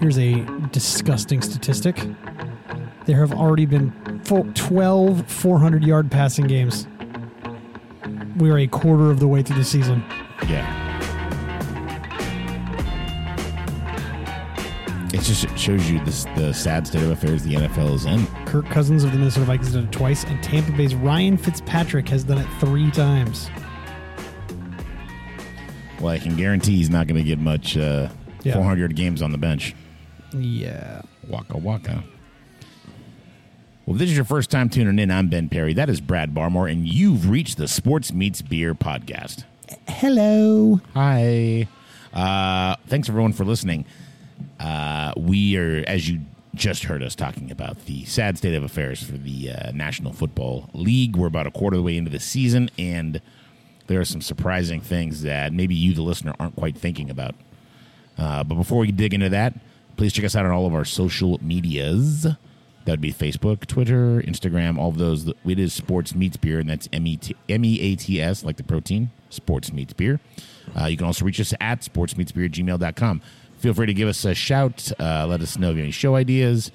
Here's a disgusting statistic. There have already been fo- 12 400 yard passing games. We are a quarter of the way through the season. Yeah. It just shows you this, the sad state of affairs the NFL is in. Kirk Cousins of the Minnesota Vikings did it twice, and Tampa Bay's Ryan Fitzpatrick has done it three times. Well, I can guarantee he's not going to get much uh, Yeah. 400 yard games on the bench. Yeah. Waka waka. Well, if this is your first time tuning in, I'm Ben Perry. That is Brad Barmore, and you've reached the Sports Meets Beer podcast. Hello. Hi. Uh, thanks everyone for listening. Uh, we are, as you just heard us talking about, the sad state of affairs for the uh, National Football League. We're about a quarter of the way into the season, and there are some surprising things that maybe you, the listener, aren't quite thinking about. Uh, but before we dig into that, please check us out on all of our social medias. That would be Facebook, Twitter, Instagram, all of those. It is Sports Meets Beer, and that's M E A T S, like the protein, Sports Meets Beer. Uh, you can also reach us at sportsmeetsbeer gmail.com. Feel free to give us a shout. Uh, let us know if you have any show ideas.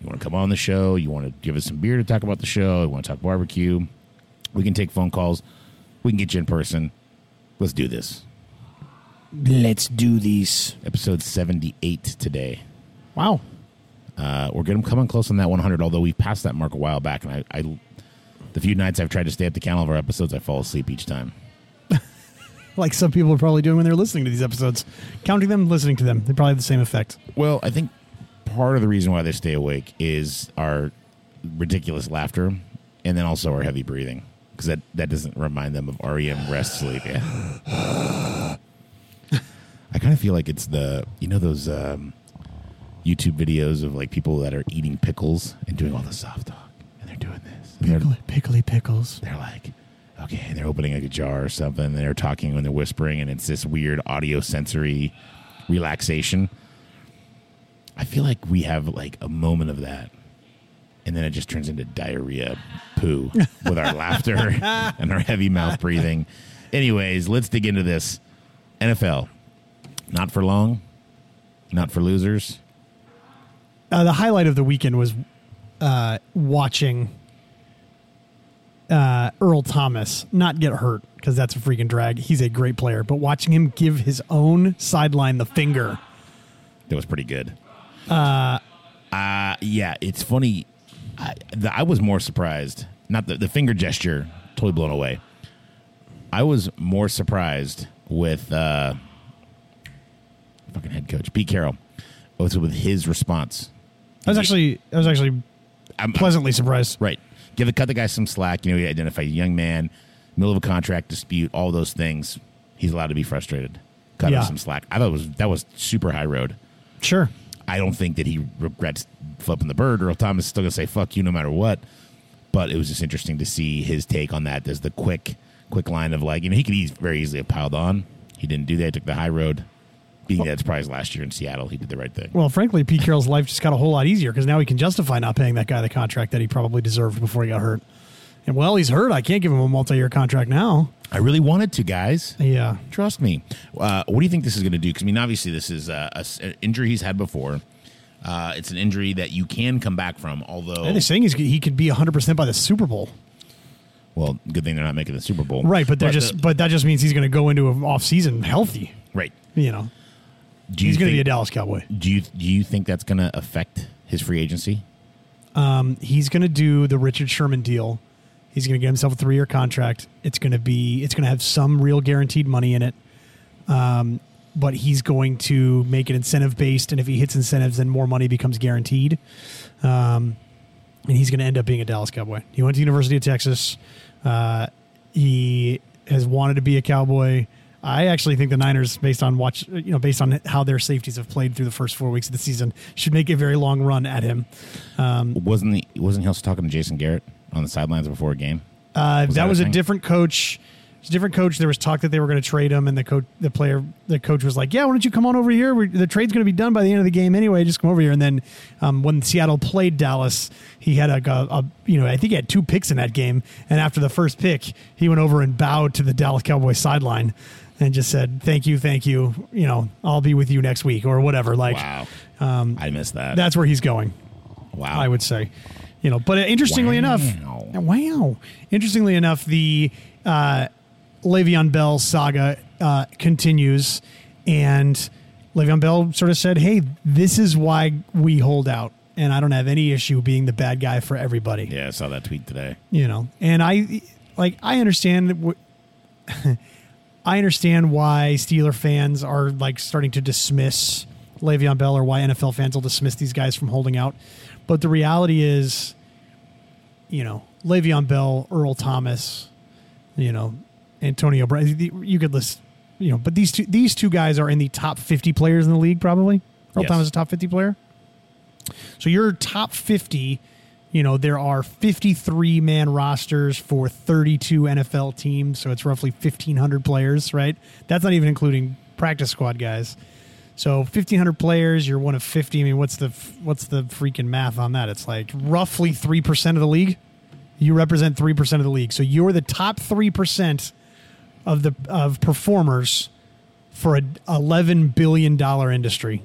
You want to come on the show. You want to give us some beer to talk about the show. You want to talk barbecue. We can take phone calls. We can get you in person. Let's do this. Let's do these. Episode 78 today. Wow. Uh, we're getting coming close on that 100, although we passed that mark a while back. And I, I, the few nights I've tried to stay up to count all of our episodes, I fall asleep each time. Like some people are probably doing when they're listening to these episodes. Counting them, listening to them. They probably have the same effect. Well, I think part of the reason why they stay awake is our ridiculous laughter, and then also our heavy breathing, because that that doesn't remind them of REM rest sleep. Yeah. I kind of feel like it's the you know those um, YouTube videos of like people that are eating pickles and doing all the soft talk, and they're doing this. And they're- Pickly, pickles. they're like, okay, and they're opening like a jar or something, and they're talking when they're whispering, and it's this weird audio sensory relaxation. I feel like we have like a moment of that, and then it just turns into diarrhea poo with our laughter and our heavy mouth breathing. Anyways, let's dig into this. NFL, not for long, not for losers. Uh, the highlight of the weekend was uh, watching uh, Earl Thomas not get hurt because that's a freaking drag. He's a great player, but watching him give his own sideline the finger. That was pretty good. Uh, yeah, it's funny. I, the, I was more surprised. Not the, the finger gesture, totally blown away. I was more surprised with uh, fucking head coach Pete Carroll. Was with his response. I was actually, I was actually I'm, pleasantly surprised. Right. Give the cut the guy some slack. You know, he identified a young man, middle of a contract dispute, all those things. He's allowed to be frustrated. Cut Yeah. him some slack. I thought it was that was super high road. Sure. I don't think that he regrets flipping the bird. Earl Thomas is still gonna say fuck you no matter what. But it was just interesting to see his take on that. There's the quick, quick line of like, you know, he could very easily have piled on. He didn't do that. He took the high road. Being that surprise last year in Seattle, he did the right thing. Well, frankly, Pete Carroll's life just got a whole lot easier because now he can justify not paying that guy the contract that he probably deserved before he got hurt. And well, he's hurt. I can't give him a multi-year contract now. I really wanted to, guys. Yeah. Trust me. Uh, what do you think this is going to do? Because I mean, obviously, this is uh, a an injury he's had before. Uh, it's an injury that you can come back from. Although, And they're saying he's, he could be 100% by the Super Bowl. well, good thing they're not making the Super Bowl, Right, but they're just the- but that just means he's going to go into an off season healthy. right. You know, he's going to be a Dallas Cowboy. Do you do you think that's going to affect his free agency? He's going to do the Richard Sherman deal. He's going to get himself a three year contract. It's going to be it's going to have some real guaranteed money in it. Um, but he's going to make it incentive based, and if he hits incentives, then more money becomes guaranteed. Um, and he's going to end up being a Dallas Cowboy. He went to University of Texas. Uh, he has wanted to be a Cowboy. I actually think the Niners, based on watch, you know, based on how their safeties have played through the first four weeks of the season, should make a very long run at him. Wasn't he? Wasn't he also talking to Jason Garrett on the sidelines before a game? Uh, Was that, that was a thing? different coach. It's a different coach. There was talk that they were going to trade him, and the coach, the player, the coach was like, "Yeah, why don't you come on over here? we the trade's going to be done by the end of the game anyway. Just come over here." And then um, when Seattle played Dallas, he had a, a, a, you know, I think he had two picks in that game. And after the first pick, he went over and bowed to the Dallas Cowboys sideline. And just said thank you, thank you. You know, I'll be with you next week or whatever. Like Wow. Um, I missed that. that's where he's going. wow. I would say. You know, but interestingly Wow. enough, wow. Interestingly enough, the uh, Le'Veon Bell saga uh, continues, and Le'Veon Bell sort of said, "Hey, this is why we hold out, and I don't have any issue being the bad guy for everybody." Yeah, I saw that tweet today. You know, and I like I understand. that I understand why Steeler fans are like starting to dismiss Le'Veon Bell, or why NFL fans will dismiss these guys from holding out. But the reality is, you know, Le'Veon Bell, Earl Thomas, you know, Antonio Brown. You could list, you know, but these two these two guys are in the top fifty players in the league. Probably Earl Yes. Thomas is a top fifty player. So your top fifty. You know, there are 53 man rosters for 32 NFL teams. So it's roughly 1,500 players, right? That's not even including practice squad guys. So 1,500 players, you're one of 50. I mean, what's the what's the freaking math on that? It's like roughly 3% of the league. You represent 3% of the league. So you're the top 3% of the of performers for a 11 billion dollar industry.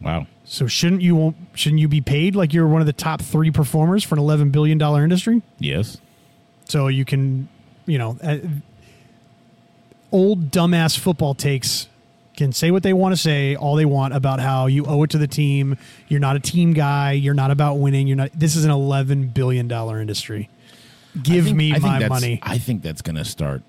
Wow. So shouldn't you shouldn't you be paid like you're one of the top 3 performers for an 11 billion dollar industry? Yes. So you can, you know, uh, old dumbass football takes can say what they want to say, all they want about how you owe it to the team. You're not a team guy. You're not about winning. You're not. This is an 11 billion dollar industry. Give think- me I my money. I think that's going to start.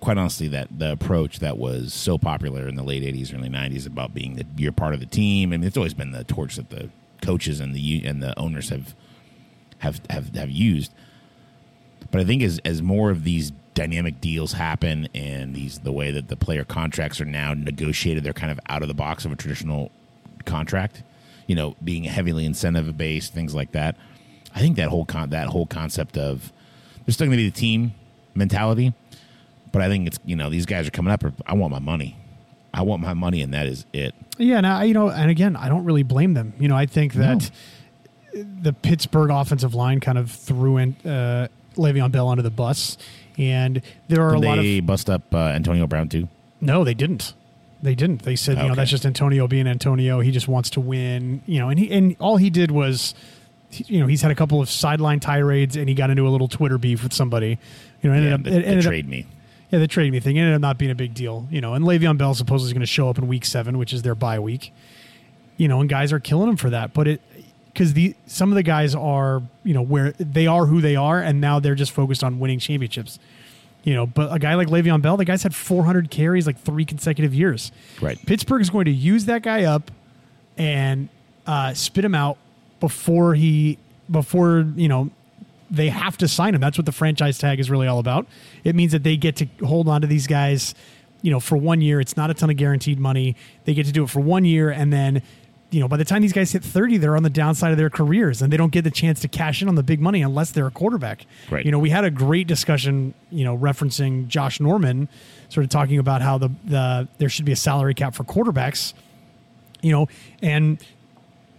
Quite honestly, that the approach that was so popular in the late '80s, early '90s about being that you're part of the team. I mean, it's always been the torch that the coaches and the and the owners have have have, have used. But I think as as more of these dynamic deals happen and these the way that the player contracts are now negotiated, they're kind of out of the box of a traditional contract. You know, being heavily incentive based, things like that. I think that whole con- that whole concept of there's still going to be the team mentality, but I think it's you know these guys are coming up. I want my money. I want my money, and that is it. Yeah, and I, you know, and again, I don't really blame them. You know, I think that the Pittsburgh offensive line kind of threw in uh, Le'Veon Bell under the bus, and there are Did a lot of they bust up uh, Antonio Brown too? No, they didn't. They didn't. They said, you know, that's just Antonio being Antonio. He just wants to win, you know, and he and all he did was, you know, he's had a couple of sideline tirades and he got into a little Twitter beef with somebody. You know, ended Yeah, up the, the ended up me. Yeah, the trade me thing ended up not being a big deal, you know. And Le'Veon Bell supposedly is going to show up in Week Seven, which is their bye week, you know, and guys are killing him for that. But it because the some of the guys are you know where they are who they are, and now they're just focused on winning championships, you know. But a guy like Le'Veon Bell, the guy's had 400 carries like three consecutive years. Right. Pittsburgh is going to use that guy up and uh, spit him out before he before you know they have to sign him. That's what the franchise tag is really all about. It means that they get to hold on to these guys, you know, for one year. It's not a ton of guaranteed money. They get to do it for one year, and then, you know, by the time these guys hit thirty, they're on the downside of their careers, and they don't get the chance to cash in on the big money unless they're a quarterback. Right. You know, we had a great discussion, you know, referencing Josh Norman, sort of talking about how the the there should be a salary cap for quarterbacks. You know, and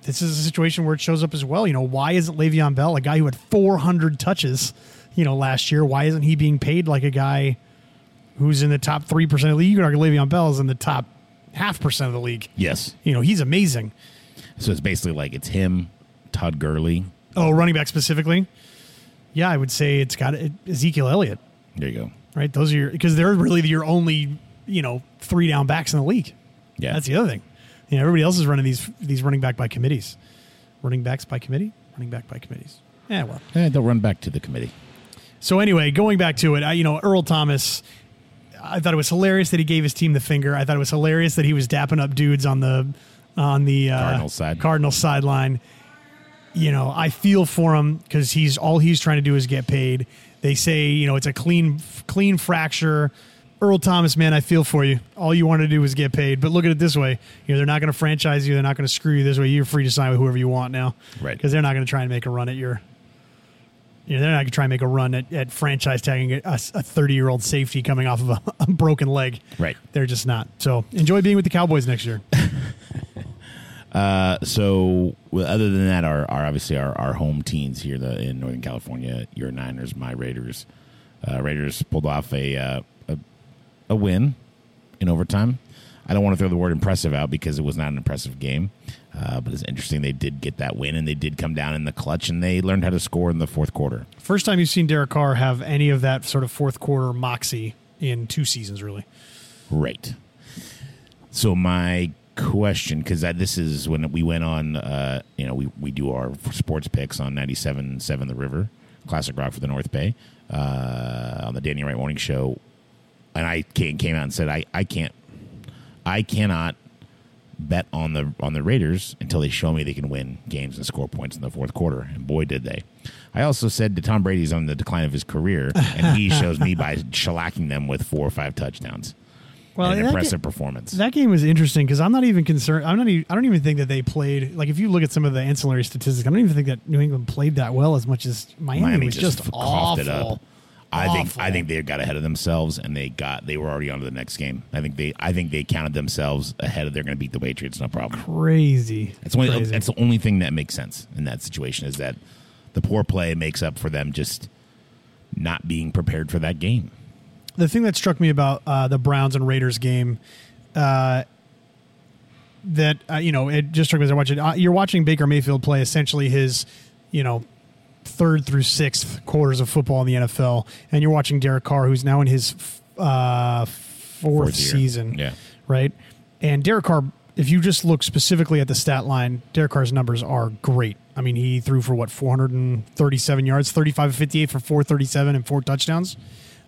this is a situation where it shows up as well. You know, why isn't Le'Veon Bell, a guy who had 400 touches, you know, last year, why isn't he being paid like a guy who's in the top 3% of the league? You could argue Le'Veon Bell is in the top half percent of the league. Yes. You know, he's amazing. So it's basically like it's him, Todd Gurley. Oh, running back specifically? Yeah, I would say it's got it, Ezekiel Elliott, There you go. right? Those are your, because they're really your only, you know, three down backs in the league. Yeah. That's the other thing. You know, everybody else is running these these running back by committees. Running backs by committee? Running back by committees. Yeah, well. Eh, they'll run back to the committee. So anyway, going back to it, I, you know, Earl Thomas, I thought it was hilarious that he gave his team the finger. I thought it was hilarious that he was dapping up dudes on the on the uh, Cardinals side. Cardinals sideline. You know, I feel for him because he's all he's trying to do is get paid. They say, you know, it's a clean clean fracture. Earl Thomas, man, I feel for you. All you want to do is get paid. But look at it this way: you know, they're not going to franchise you. They're not going to screw you this way. You're free to sign with whoever you want now, Right. Because they're not going to try and make a run at your you know, they're not going to try and make a run at, at franchise tagging a- a 30 year old safety coming off of a, a broken leg. Right. They're just not. So enjoy being with the Cowboys next year. Uh, so well, other than that, our, our obviously our, our home teams here the, in Northern California, your Niners, my Raiders. Uh, Raiders pulled off a, uh, a win in overtime. I don't want to throw the word impressive out because it was not an impressive game, uh, but it's interesting they did get that win and they did come down in the clutch and they learned how to score in the fourth quarter. First time you've seen Derek Carr have any of that sort of fourth quarter moxie in two seasons, really. Right. So my question, because this is when we went on, uh, you know, we, we do our sports picks on 97.7 The River, Classic Rock for the North Bay, uh, on the Danny Wright Morning Show. And I came, came out and said, I, I can't, I cannot bet on the on the Raiders until they show me they can win games and score points in the fourth quarter. And boy, did they! I also said that Tom Brady's on the decline of his career, and he shows me by shellacking them with four or five touchdowns. Well, an impressive ga- performance. That game was interesting because I'm not even concerned. I'm not. Even, I don't even think that they played. Like if you look at some of the ancillary statistics, I don't even think that New England played that well as much as Miami, Miami was just, just awful. I think I think they got ahead of themselves and they got they were already on to the next game. I think they I think they counted themselves ahead of they're going to beat the Patriots no problem. Crazy. It's only Crazy. it's the only thing that makes sense in that situation is that the poor play makes up for them just not being prepared for that game. The thing that struck me about uh, the Browns and Raiders game. Uh, that uh, you know, it just struck me as I watch it. Uh, you're watching Baker Mayfield play essentially his, you know, third through sixth quarters of football in the NFL, and you're watching Derek Carr, who's now in his uh, fourth, fourth season, yeah, right. And Derek Carr, if you just look specifically at the stat line, Derek Carr's numbers are great. I mean, he threw for what 437 yards, 35 58 for 437 and four touchdowns,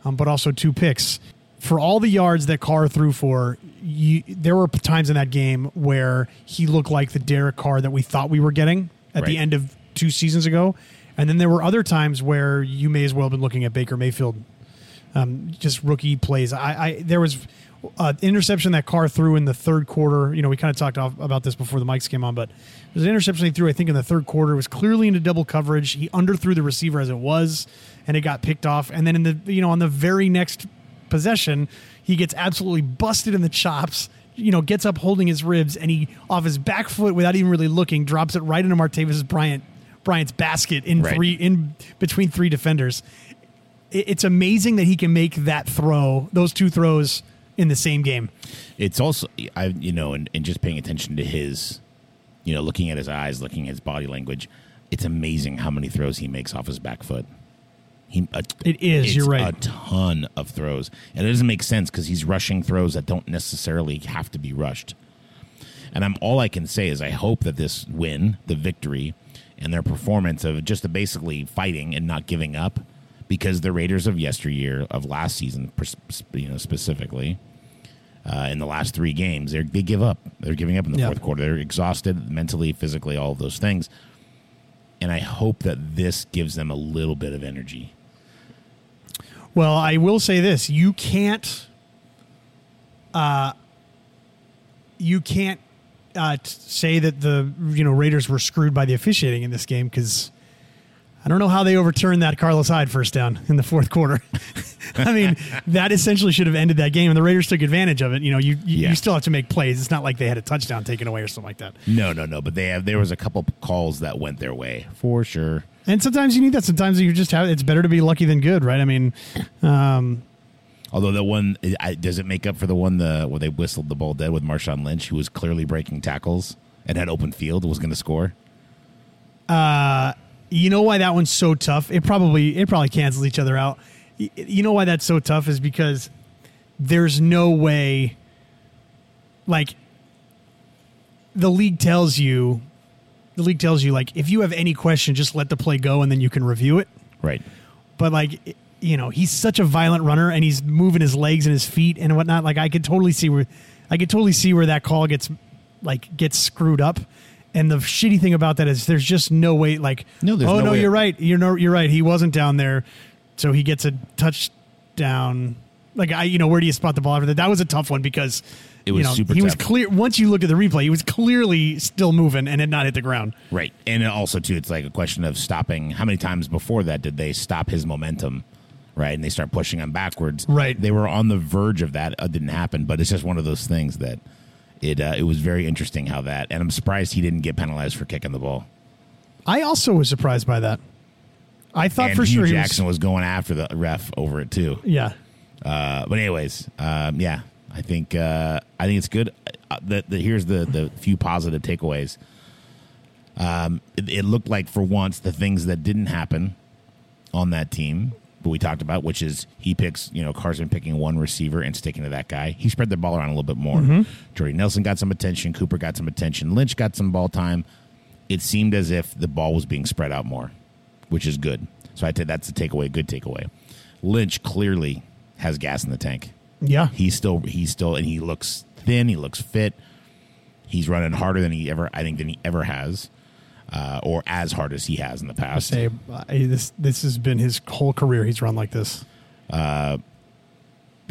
um, but also two picks. For all the yards that Carr threw for, you, there were times in that game where he looked like the Derek Carr that we thought we were getting at right. the end of two seasons ago. And then there were other times where you may as well have been looking at Baker Mayfield, um, just rookie plays. I, I there was an interception that Carr threw in the third quarter. You know, we kind of talked off about this before the mics came on, but there's an interception he threw, I think, in the third quarter. It was clearly into double coverage. He underthrew the receiver as it was, and it got picked off. And then in the you know on the very next possession, he gets absolutely busted in the chops. You know, gets up holding his ribs, and he off his back foot without even really looking, drops it right into Martavis Bryant Bryant's basket in right. three in between three defenders. It's amazing that he can make that throw, those two throws in the same game. It's also I you know, and, and just paying attention to his, you know, looking at his eyes, looking at his body language. It's amazing how many throws he makes off his back foot. He, a, it is. You're right. A ton of throws, and it doesn't make sense because he's rushing throws that don't necessarily have to be rushed. And I'm all I can say is I hope that this win, the victory, and their performance of just basically fighting and not giving up because the Raiders of yesteryear of last season, you know, specifically uh, in the last three games, they they give up. They're giving up in the fourth quarter. They're exhausted mentally, physically, all of those things. And I hope that this gives them a little bit of energy. Well, I will say this: you can't, uh, you can't uh, say that the you know Raiders were screwed by the officiating in this game because I don't know how they overturned that Carlos Hyde first down in the fourth quarter. I mean, that essentially should have ended that game, and the Raiders took advantage of it. You know, you you, yeah. you, still have to make plays. It's not like they had a touchdown taken away or something like that. No, no, no. But they have. There was a couple calls that went their way for sure. And sometimes you need that. Sometimes you just have. It's better to be lucky than good, right? I mean, um, Although that one does it make up for the one the where they whistled the ball dead with Marshawn Lynch, who was clearly breaking tackles and had open field, was going to score. Uh, you know why that one's so tough? It probably it probably cancels each other out. You know why that's so tough is because there's no way. Like the league tells you, the league tells you like if you have any question, just let the play go and then you can review it. Right. But like you know, he's such a violent runner and he's moving his legs and his feet and whatnot. Like I could totally see where I could totally see where that call gets like gets screwed up. And the shitty thing about that is there's just no way like no, oh no, no you're right. You're no you're right. He wasn't down there. So he gets a touchdown. Like I you know, where do you spot the ball after that? That was a tough one because it was you know, super. He tough. was clear. Once you looked at the replay, he was clearly still moving and had not hit the ground. Right, and also too, it's like a question of stopping. How many times before that did they stop his momentum? Right? And they start pushing him backwards. Right. They were on the verge of that. It didn't happen, but it's just one of those things that it uh, it was very interesting how that. And I'm surprised he didn't get penalized for kicking the ball. I also was surprised by that. I thought and for Hue sure Jackson was, was, going after the ref over it too. Yeah. Uh, but anyways, um, yeah, I think uh, I think it's good. Uh, the, the, here's the the few positive takeaways. Um, it, it looked like for once the things that didn't happen on that team, but we talked about, which is he picks, you know, Carson picking one receiver and sticking to that guy. He spread the ball around a little bit more. Mm-hmm. Jordy Nelson got some attention. Cooper got some attention. Lynch got some ball time. It seemed as if the ball was being spread out more, which is good. So I think that's a takeaway, good takeaway. Lynch clearly has gas in the tank. Yeah. He's still he's still and he looks thin. He looks fit. He's running harder than he ever I think than he ever has, uh, or as hard as he has in the past. Say, uh, this this has been his whole career. He's run like this.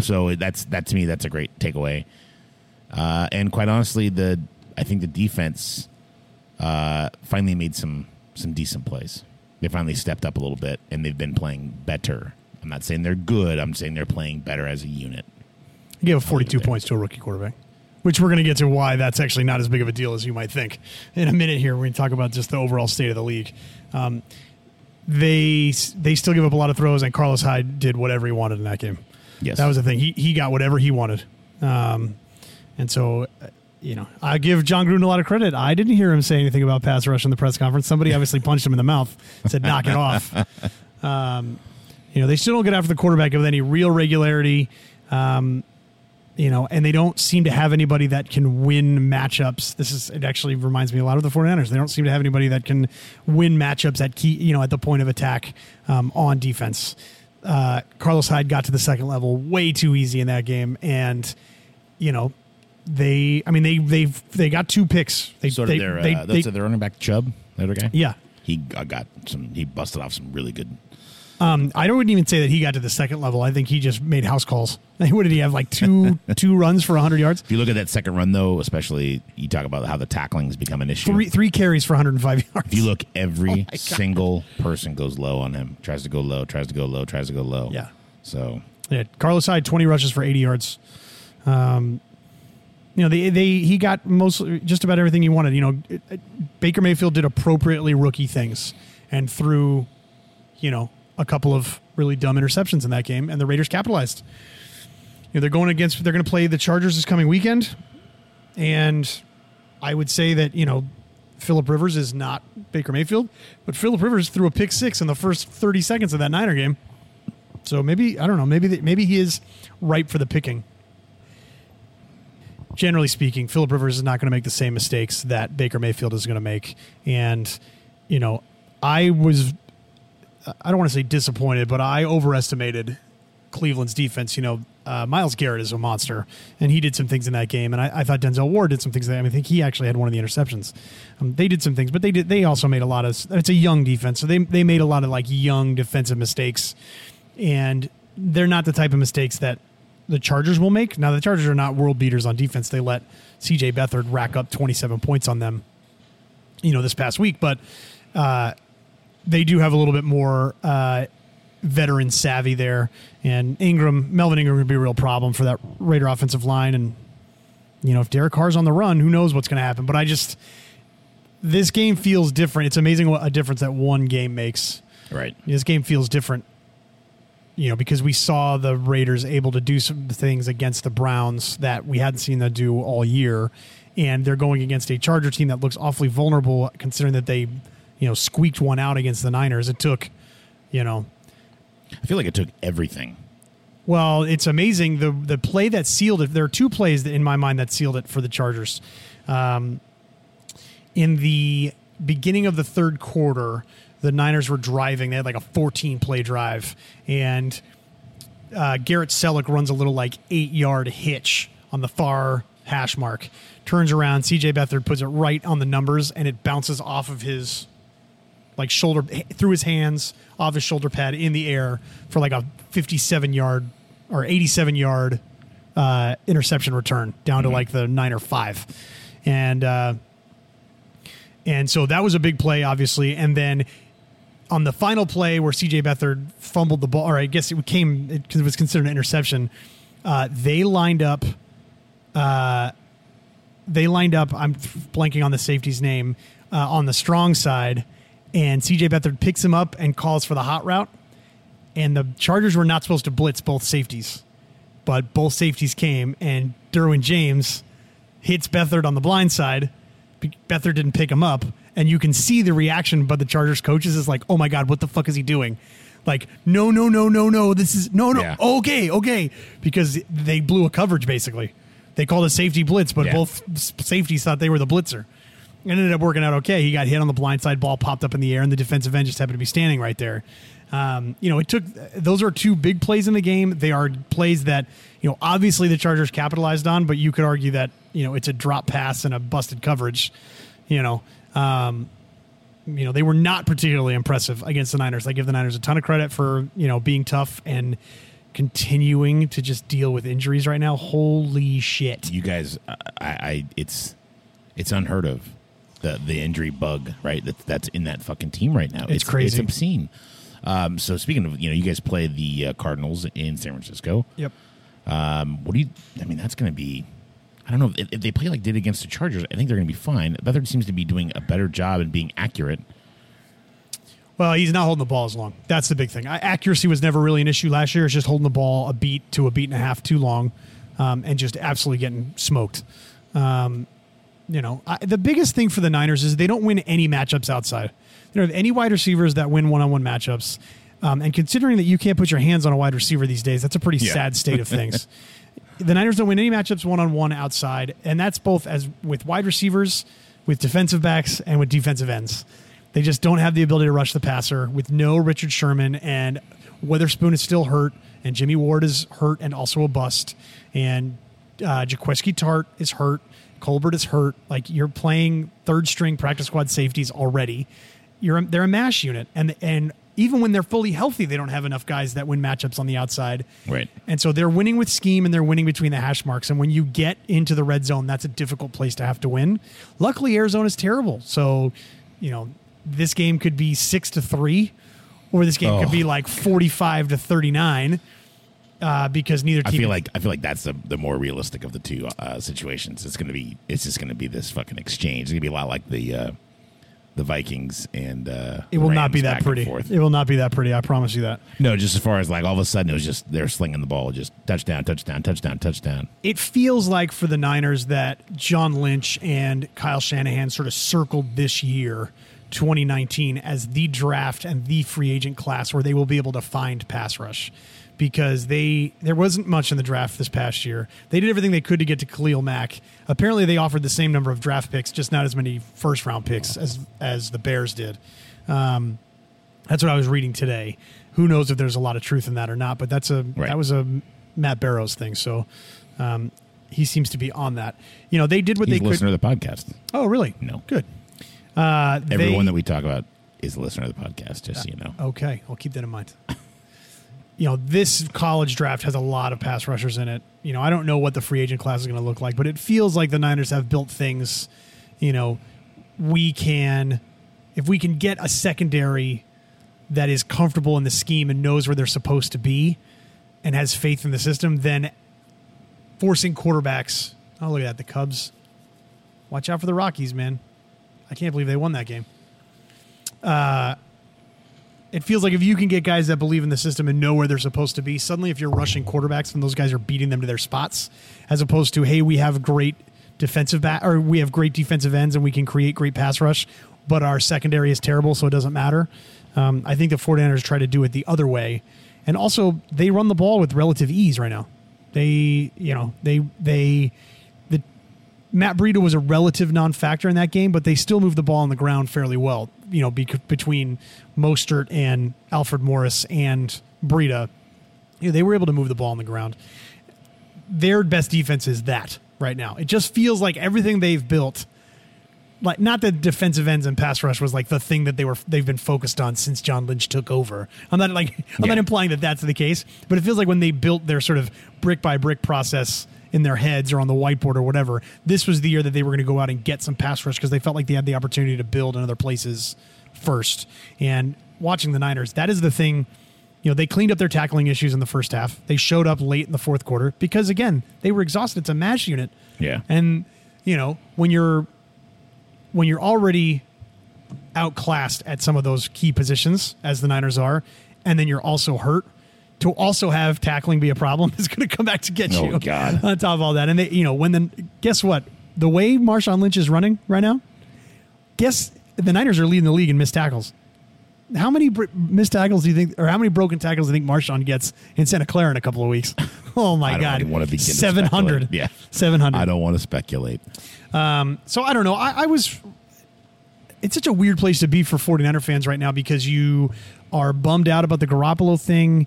So that's that to me that's a great takeaway. Uh, and quite honestly, the I think the defense uh, finally made some some decent plays. They finally stepped up a little bit, and they've been playing better. I'm not saying they're good. I'm saying they're playing better as a unit. He gave 42 points to a rookie quarterback, which we're going to get to why that's actually not as big of a deal as you might think in a minute here. We're going to talk about just the overall state of the league. Um, they they still give up a lot of throws, and Carlos Hyde did whatever he wanted in that game. Yes, That was the thing. He he got whatever he wanted, um, and so uh, you know I give Jon Gruden a lot of credit. I didn't hear him say anything about pass rush in the press conference. Somebody obviously punched him in the mouth, said knock it off. Um, you know they still don't get after the quarterback with any real regularity. Um, you know, and they don't seem to have anybody that can win matchups. This is it actually reminds me a lot of the 49ers. They don't seem to have anybody that can win matchups at key, you know, at the point of attack um, on defense. Uh, Carlos Hyde got to the second level way too easy in that game, and you know, they. I mean, they they they got two picks. They sort they, of their they, uh, they- that's their running back Chubb, the other guy. yeah. he uh, got some. He busted off some really good. Um, I wouldn't even say that he got to the second level. I think he just made house calls. What did he have? Like two two runs for hundred yards. If you look at that second run, though, especially you talk about how the tackling's become an issue. Three three carries for 105 yards. If you look, every Oh single person goes low on him. Tries to go low, tries to go low, tries to go low. Yeah. So Yeah, Carlos Hyde, twenty rushes for eighty yards. Um, you know, they they he got most just about everything he wanted. You know, Baker Mayfield did appropriately rookie things and threw, you know, a couple of really dumb interceptions in that game, and the Raiders capitalized. You know, they're going against they're going to play the Chargers this coming weekend, and I would say that you know. Philip Rivers is not Baker Mayfield, but Philip Rivers threw a pick six in the first 30 seconds of that Niner game. So maybe I don't know. Maybe maybe he is ripe for the picking. Generally speaking, Philip Rivers is not going to make the same mistakes that Baker Mayfield is going to make, and you know, I was I don't want to say disappointed, but I overestimated Cleveland's defense. You know, uh, Myles Garrett is a monster, and he did some things in that game, and I, I thought Denzel Ward did some things. That, I, mean, I think he actually had one of the interceptions. Um, they did some things, but they did. They also made a lot of. It's a young defense, so they they made a lot of like young defensive mistakes and they're not the type of mistakes that the Chargers will make. Now the Chargers are not world beaters on defense. They let CJ Beathard rack up 27 points on them, you know, this past week, but uh, they do have a little bit more uh, veteran savvy there. And Ingram, Melvin Ingram would be a real problem for that Raider offensive line. And you know, if Derek Carr's on the run, who knows what's going to happen? But I just this game feels different. It's amazing what a difference that one game makes. right. This game feels different, you know, because we saw the Raiders able to do some things against the Browns that we hadn't seen them do all year, and they're going against a Charger team that looks awfully vulnerable, considering that they, you know, squeaked one out against the Niners. It took, you know, I feel like it took everything. well, it's amazing the the play that sealed it. There are two plays that, in my mind that sealed it for the Chargers. Um, in the beginning of the third quarter, the Niners were driving. They had like a 14 play drive, and uh, Garrett Celek runs a little like eight yard hitch on the far hash mark. Turns around, CJ Beathard puts it right on the numbers, and it bounces off of his like shoulder through his hands off his shoulder pad in the air for like a 57 yard or 87 yard uh, interception return down to like the nine or five, and uh, and so that was a big play, obviously. And then on the final play where CJ Beathard fumbled the ball, or I guess it came because it was considered an interception. Uh, they lined up. Uh, they lined up. I'm blanking on the safety's name uh, on the strong side, and CJ Beathard picks him up and calls for the hot route. And the Chargers were not supposed to blitz both safeties. but both safeties came, and Derwin James hits Beathard on the blind side. Be- Beathard didn't pick him up, and you can see the reaction But the Chargers coaches is like, "Oh my god, what the fuck is he doing?" Like, no, no, no, no, no. This is no, no. Yeah. Okay, okay, because they blew a coverage basically. They called a safety blitz, but Yeah. both safeties thought they were the blitzer. It ended up working out okay. He got hit on the blind side, ball popped up in the air, and the defensive end just happened to be standing right there. Um, you know, it took those are two big plays in the game. They are plays that you know obviously the Chargers capitalized on, but you could argue that you know it's a drop pass and a busted coverage. You know, um, you know they were not particularly impressive against the Niners. I give the Niners a ton of credit for you know being tough and continuing to just deal with injuries right now. Holy shit! you guys, I, I it's it's unheard of the the injury bug right that that's in that fucking team right now. It's crazy. It's obscene. Um, so speaking of, you know, you guys play the uh, Cardinals in San Francisco. Yep. Um, what do you? I mean, that's going to be. I don't know if, if they play like did against the Chargers. I think they're going to be fine. Beathard seems to be doing a better job in being accurate. Well, he's not holding the ball as long. That's the big thing. I- Accuracy was never really an issue last year. It's just holding the ball a beat to a beat and a half too long, um, and just absolutely getting smoked. Um, you know, I, the biggest thing for the Niners is they don't win any matchups outside. They don't have any wide receivers that win one-on-one matchups. Um, and considering that you can't put your hands on a wide receiver these days, that's a pretty Yeah. sad state of things. the Niners don't win any matchups one-on-one outside, and that's both as with wide receivers, with defensive backs, and with defensive ends. They just don't have the ability to rush the passer with no Richard Sherman and Witherspoon is still hurt and Jimmy Ward is hurt and also a bust and uh, Jaquiski Tartt is hurt. Colbert is hurt. Like you're playing third string practice squad safeties already. You're they're a mash unit and and even when they're fully healthy, they don't have enough guys that win matchups on the outside. Right. And so they're winning with scheme and they're winning between the hash marks. And when you get into the red zone, that's a difficult place to have to win. Luckily, Arizona's terrible. So, you know, this game could be six to three, or this game could Oh. be like 45 to 39 uh, because neither I team. feel like I feel like that's the, the more realistic of the two uh, situations. It's to be it's just going to be this fucking exchange. It's going to be a lot like the uh, the Vikings and uh, it will not be that pretty. It will not be that pretty. I promise you that. No, just as far as like all of a sudden it was just they're slinging the ball, just touchdown, touchdown, touchdown, touchdown. it feels like for the Niners that John Lynch and Kyle Shanahan sort of circled this year, 2019, as the draft and the free agent class where they will be able to find pass rush. Because they there wasn't much in the draft this past year. They did everything they could to get to Khalil Mack. Apparently, they offered the same number of draft picks, just not as many first round picks as as the Bears did. Um, that's what I was reading today. Who knows if there's a lot of truth in that or not? But that's a Right. that was a Matt Barrows thing. So um, he seems to be on that. You know, they did what He's they could. listener to the podcast. Oh, really? No. Good. Uh, Everyone they- that we talk about is a listener to the podcast. Just so you know. Okay, I'll keep that in mind. You know, this college draft has a lot of pass rushers in it. You know, I don't know what the free agent class is going to look like, but it feels like the Niners have built things. You know, we can, if we can get a secondary that is comfortable in the scheme and knows where they're supposed to be and has faith in the system, then forcing quarterbacks. Oh, look at that. The Cubs. Watch out for the Rockies, man. I can't believe they won that game uh, it feels like if you can get guys that believe in the system and know where they're supposed to be, suddenly if you're rushing quarterbacks and those guys are beating them to their spots, as opposed to hey, we have great defensive back or we have great defensive ends and we can create great pass rush, but our secondary is terrible, so it doesn't matter. Um, I think the 49ers try to do it the other way, and also they run the ball with relative ease right now. They, you know, they they the Matt Breida was a relative non-factor in that game, but they still moved the ball on the ground fairly well. You know, bec- between Mostert and Alfred Morris and Breida, you know, they were able to move the ball on the ground. Their best defense is that right now. It just feels like everything they've built, like not that defensive ends and pass rush was like the thing that they were they've been focused on since John Lynch took over. I'm not like I'm Yeah. not implying that that's the case, but it feels like when they built their sort of brick by brick process in their heads or on the whiteboard or whatever, this was the year that they were going to go out and get some pass rush because they felt like they had the opportunity to build in other places first. And watching the Niners, that is the thing. You know, they cleaned up their tackling issues in the first half. They showed up late in the fourth quarter because again, they were exhausted. It's a mash unit. Yeah. And you know, when you're when you're already outclassed at some of those key positions as the Niners are, and then you're also hurt, to also have tackling be a problem is going to come back to get Oh, you. God. On top of all that, and they, you know, when the guess what, the way Marshawn Lynch is running right now, guess the Niners are leading the league in missed tackles. How many br- missed tackles do you think, or how many broken tackles do you think Marshawn gets in Santa Clara in a couple of weeks? Oh my I don't God, even wanna begin seven hundred. Yeah. seven hundred. I don't want to speculate. Um, so I don't know. I, I was. It's such a weird place to be for 49er fans right now because you are bummed out about the Garoppolo thing,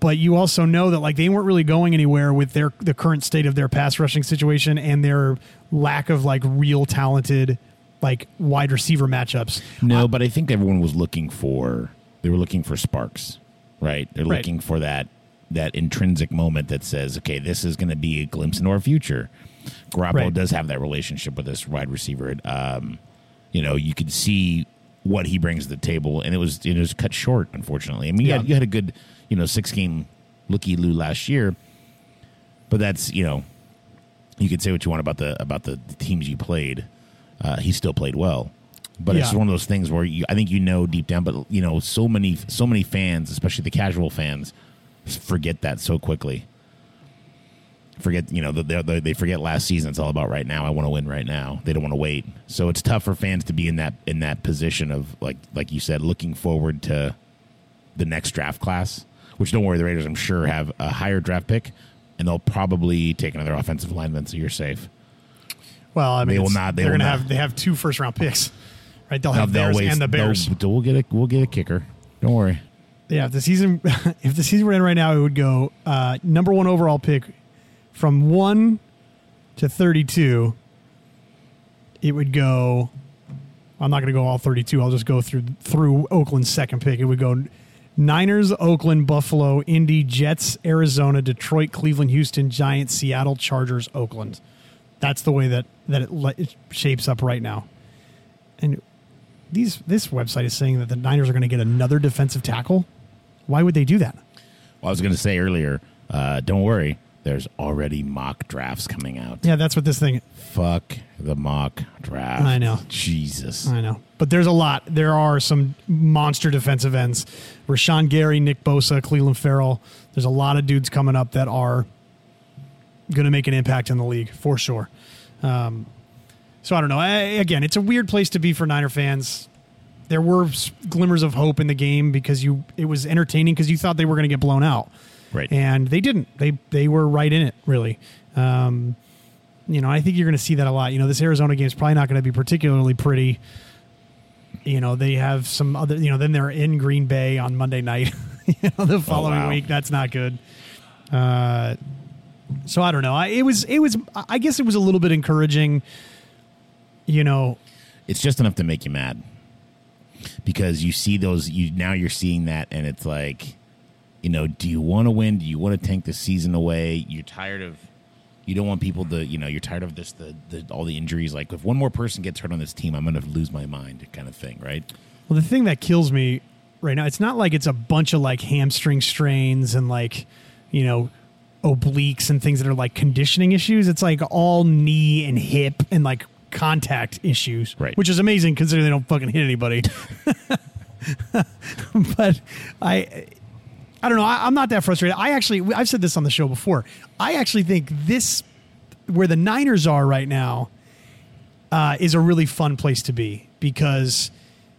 but you also know that like they weren't really going anywhere with their the current state of their pass rushing situation and their lack of like real talented like wide receiver matchups. No, but I think everyone was looking for they were looking for sparks, right? They're Right. looking for that that intrinsic moment that says, okay, this is going to be a glimpse into our future. Garoppolo Right. does have that relationship with this wide receiver. Um, you know, you could see what he brings to the table, and it was it was cut short, unfortunately. I mean, you, Yeah. had, you had a good, you know, six game looky loo last year, but that's you know, you can say what you want about the about the, the teams you played. Uh, he still played well, but it's one of those things where you, I think you know deep down, but you know, so many so many fans, especially the casual fans, forget that so quickly. Forget you know they, they, they forget last season. It's all about right now. I want to win right now. They don't want to wait. So it's tough for fans to be in that in that position of like like you said, looking forward to the next draft class. Which don't worry, the Raiders I'm sure have a higher draft pick, and they'll probably take another offensive lineman, so you're safe. Well, I mean, They will not- they they're going to have they have two first round picks, right? They'll have theirs waste- and the Bears. We'll get a we'll get a kicker. Don't worry. Yeah, if the season if the season were in right now, it would go uh, number one overall pick from one to thirty two. It would go. I'm not going to go all thirty two. I'll just go through through Oakland's second pick. It would go Niners, Oakland, Buffalo, Indy, Jets, Arizona, Detroit, Cleveland, Houston, Giants, Seattle, Chargers, Oakland. That's the way that that it, le- it shapes up right now. And these this website is saying that the Niners are going to get another defensive tackle. Why would they do that? Well, I was going to say earlier, uh, don't worry. There's already mock drafts coming out. Yeah, that's what this thing. Fuck the mock draft. I know. Jesus. I know, but there's a lot. There are some monster defensive ends: Rashan Gary, Nick Bosa, Clelin Ferrell. There's a lot of dudes coming up that are going to make an impact in the league for sure. Um, so I don't know. I, again, it's a weird place to be for Niner fans. There were glimmers of hope in the game because you it was entertaining because you thought they were going to get blown out. Right. and they didn't. They they were right in it, really. Um, you know, I think you're going to see that a lot. You know, this Arizona game is probably not going to be particularly pretty. You know, they have some other. You know, then they're in Green Bay on Monday night. you know, the following wow. week, that's not good. Uh, so I don't know. I, it was it was. I guess it was a little bit encouraging. You know, it's just enough to make you mad because you see those you now you're seeing that and it's like you know do you want to win do you want to tank the season away you're tired of you don't want people to you know you're tired of this the, the all the injuries like if one more person gets hurt on this team i'm gonna lose my mind kind of thing right Well, the thing that kills me right now, it's not like it's a bunch of like hamstring strains and like, you know, obliques and things that are like conditioning issues. It's like all knee and hip and like contact issues, Right. Which is amazing considering they don't fucking hit anybody. but I, I don't know. I, I'm not that frustrated. I actually, I've said this on the show before. I actually think this, where the Niners are right now, uh, is a really fun place to be because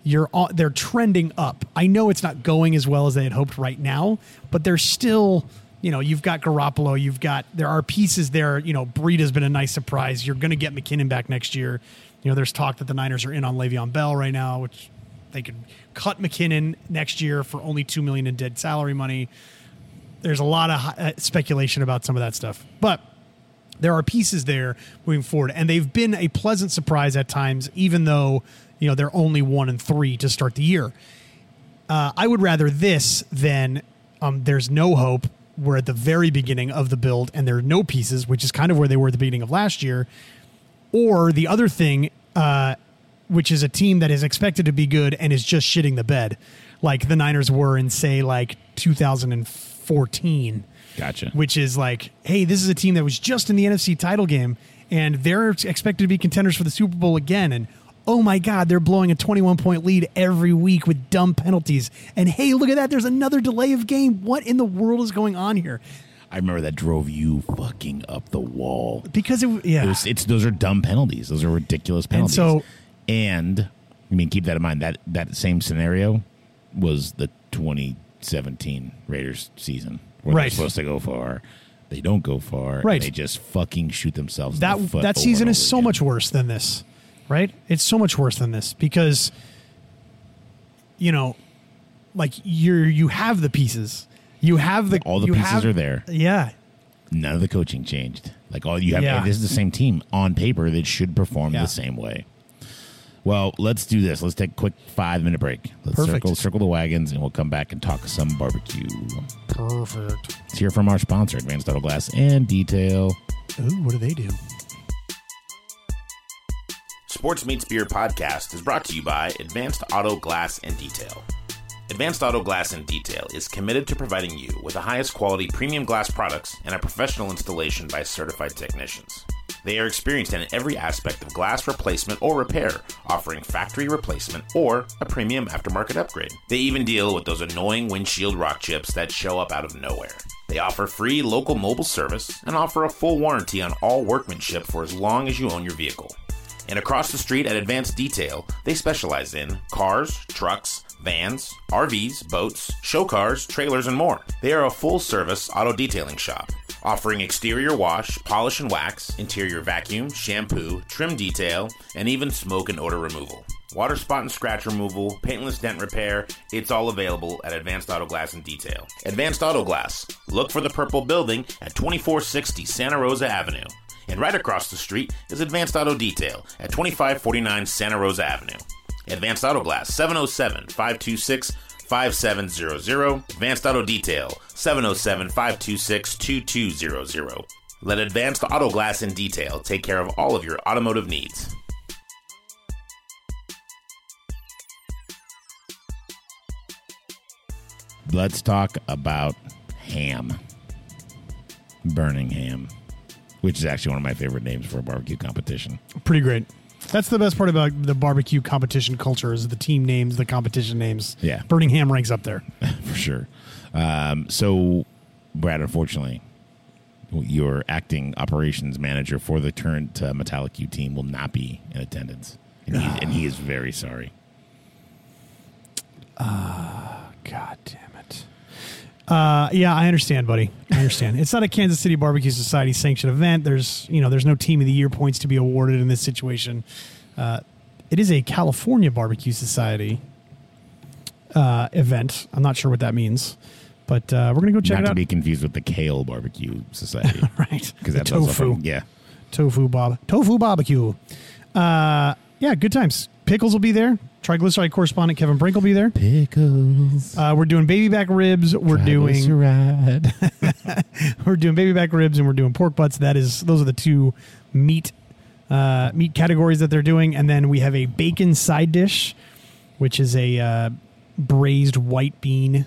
you're they're trending up. I know it's not going as well as they had hoped right now, but they're still, you know, you've got Garoppolo, you've got there are pieces there. You know, Breida's been a nice surprise. You're going to get McKinnon back next year. You know, there's talk that the Niners are in on Le'Veon Bell right now, which they could cut McKinnon next year for only two million in dead salary money. There's a lot of uh, speculation about some of that stuff, but there are pieces there moving forward, and they've been a pleasant surprise at times, even though you know they're only one and three to start the year. Uh, I would rather this than um, there's no hope. We're at the very beginning of the build, and there are no pieces, which is kind of where they were at the beginning of last year. Or the other thing, uh, which is a team that is expected to be good and is just shitting the bed, like the Niners were in say like 2014 gotcha which is like, hey, this is a team that was just in the NFC title game, and they're expected to be contenders for the Super Bowl again. And oh my God, they're blowing a 21 point lead every week with dumb penalties. And hey, look at that. There's another delay of game. What in the world is going on here? I remember that drove you fucking up the wall. Because it, yeah. It was, it's those are dumb penalties. Those are ridiculous penalties. so- and I mean, keep that in mind. That that same scenario was the 2017 Raiders season, where Right. they're supposed to go far. They don't go far. Right. And they just fucking shoot themselves. in that the foot that season is so again. much worse than this, right? It's so much worse than this because you know, like you're you have the pieces, you have the All the you pieces have- are there. Yeah, None of the coaching changed. Like all you have, Yeah. this is the same team on paper that should perform Yeah. the same way. Well, let's do this. Let's take a quick five minute break. Let's Perfect. circle circle the wagons, and we'll come back and talk some barbecue. perfect. Let's hear from our sponsor, Advanced Auto Glass and Detail. Ooh, what do they do? Sports Meets Beer podcast is brought to you by Advanced Auto Glass and Detail. Advanced Auto Glass and Detail is committed to providing you with the highest quality premium glass products and a professional installation by certified technicians. They are experienced in every aspect of glass replacement or repair, offering factory replacement or a premium aftermarket upgrade. They even deal with those annoying windshield rock chips that show up out of nowhere. They offer free local mobile service and offer a full warranty on all workmanship for as long as you own your vehicle. And across the street at Advanced Detail, they specialize in cars, trucks, vans, RVs, boats, show cars, trailers, and more. They are a full service auto detailing shop, offering exterior wash, polish and wax, interior vacuum, shampoo, trim detail, and even smoke and odor removal. Water spot and scratch removal, paintless dent repair, it's all available at Advanced Auto Glass and Detail. Advanced Auto Glass. Look for the purple building at 2460 Santa Rosa Avenue. And right across the street is Advanced Auto Detail at 2549 Santa Rosa Avenue. Advanced Auto Glass 707 526 5700. Advanced Auto Detail 707 526 2200. Let Advanced Auto Glass and Detail take care of all of your automotive needs. Let's talk about ham. Burning ham, which is actually one of my favorite names for a barbecue competition. Pretty great. That's the best part about the barbecue competition culture is the team names, the competition names. Yeah. Burning Ham ranks up there. for sure. Um, so, Brad, unfortunately, your acting operations manager for the current uh, Metallic U team will not be in attendance, and he, and he is very sorry. God damn it. Uh, yeah, I understand, buddy. I understand. it's not a Kansas City Barbecue Society sanctioned event. There's, you know, there's no Team of the Year points to be awarded in this situation. Uh, it is a California Barbecue Society uh, event. I'm not sure what that means, but uh, we're gonna go check out. not it to out. be confused with the Kale Barbecue Society, right, because that's tofu, from- yeah, tofu bob, tofu barbecue. Uh, yeah, good times. Pickles will be there. Triglyceride correspondent Kevin Brink will be there. pickles. Uh, we're doing baby back ribs. We're doing we're doing baby back ribs and we're doing pork butts. That is those are the two meat uh, meat categories that they're doing, and then we have a bacon side dish, which is a uh, braised white bean,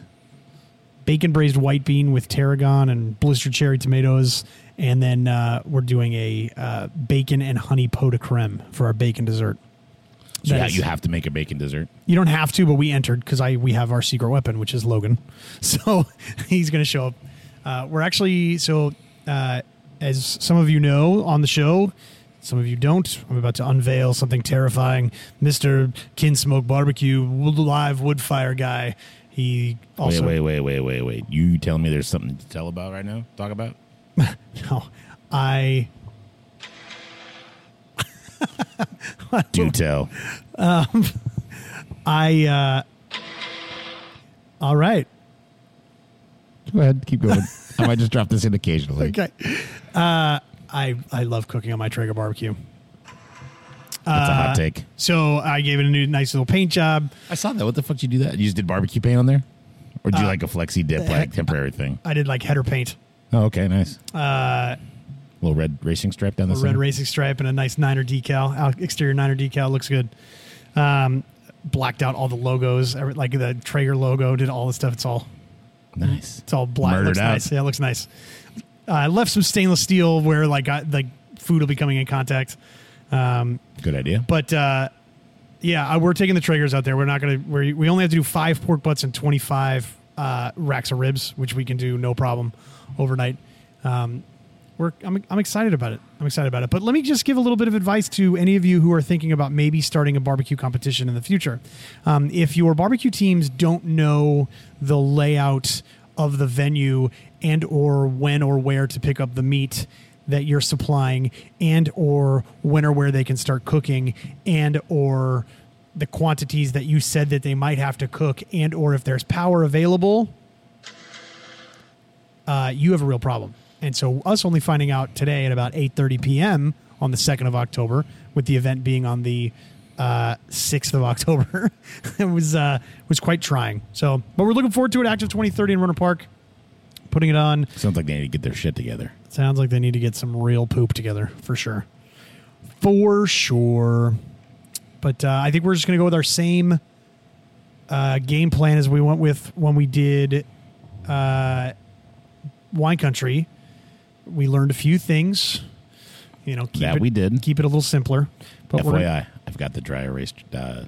bacon braised white bean with tarragon and blistered cherry tomatoes, and then uh, we're doing a uh, bacon and honey pot de creme for our bacon dessert. So yeah, is- you have to make a bacon dessert. you don't have to, but we entered because I we have our secret weapon, which is Logan. So he's going to show up. Uh, we're actually so uh, as some of you know on the show, some of you don't. I'm about to unveil something terrifying. Mister Kinsmoke Barbecue live wood fire guy. He also wait, wait, wait, wait, wait, wait. You telling me there's something to tell about right now? Talk about? no, I Do tell. I uh, all right. Go ahead, keep going. I might just drop this in occasionally. Okay. Uh, I I love cooking on my Traeger barbecue. That's a Uh, hot take. So I gave it a new nice little paint job. I saw that. What the fuck did you do that? You just did barbecue paint on there, or did Uh, you like a flexi dip, like temporary thing? I did like header paint, Oh, okay, nice. uh, little red racing stripe down the a red racing stripe, and a nice Niner decal. Out, exterior Niner decal looks good. Um, blacked out all the logos, every, like the Traeger logo. Did all the stuff. It's all Nice. it's all black. Murdered looks out. nice. Yeah, it looks nice. Uh, I left some stainless steel where like I, like food will be coming in contact. Um, Good idea. but uh, Yeah, uh, we're taking the Traegers out there. We're not going to. We we only have to do five pork butts and twenty five uh, racks of ribs, which we can do no problem overnight. Um, we're I'm, I'm excited about it. I'm excited about it. But let me just give a little bit of advice to any of you who are thinking about maybe starting a barbecue competition in the future. Um, if your barbecue teams don't know the layout of the venue and or when or where to pick up the meat that you're supplying and or when or where they can start cooking and or the quantities that you said that they might have to cook and or if there's power available uh, you have a real problem and so us only finding out today at about 8.30 p.m on the 2nd of october with the event being on the uh, 6th of october it was uh, was quite trying so but we're looking forward to it active 2030 in Rohnert Park putting it on Sounds like they need to get their shit together. Sounds like they need to get some real poop together for sure. For sure. But uh, I think we're just going to go with our same uh, game plan as we went with when we did uh, Wine Country. We learned a few things. You know, keep That it, we did. keep it a little simpler. But FYI, I've got the dry erase uh,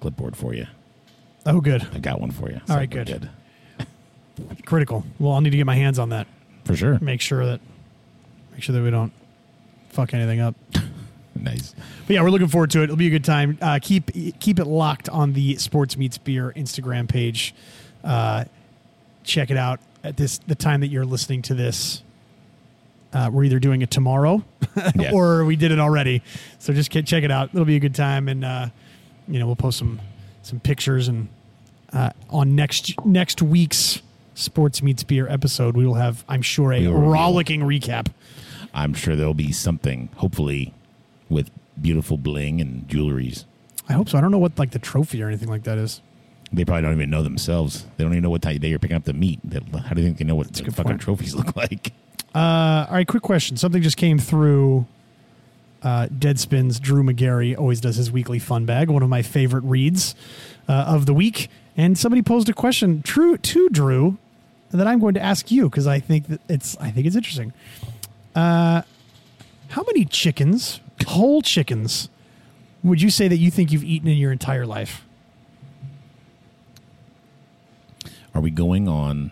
clipboard for you. oh, good, I got one for you. All right, we're good. critical. Well, I'll need to get my hands on that. For sure. Make sure that make sure that we don't fuck anything up. Nice. But yeah, we're looking forward to it. It'll be a good time. Uh, keep keep it locked on the Sports Meets Beer Instagram page. Uh, check it out at this the time that you're listening to this. Uh, we're either doing it tomorrow Yeah. or we did it already. So just get, check it out. It'll be a good time, and uh, you know we'll post some some pictures and uh, on next next week's Sports Meets Beer episode, we will have I'm sure a rollicking recap. I'm sure there'll be something, hopefully, with beautiful bling and jewelries. I hope so. I don't know what like the trophy or anything like that is. They probably don't even know themselves. They don't even know what time day you're picking up the meat. They, how do you think they know what the fucking point. trophies look like? Uh, all right, quick question. Something just came through. Uh, Deadspin's Drew Magary always does his weekly fun bag, one of my favorite reads uh, of the week. And somebody posed a question true to Drew that I'm going to ask you because I think that it's I think it's interesting. Uh, how many chickens, whole chickens, would you say that you think you've eaten in your entire life? Are we going on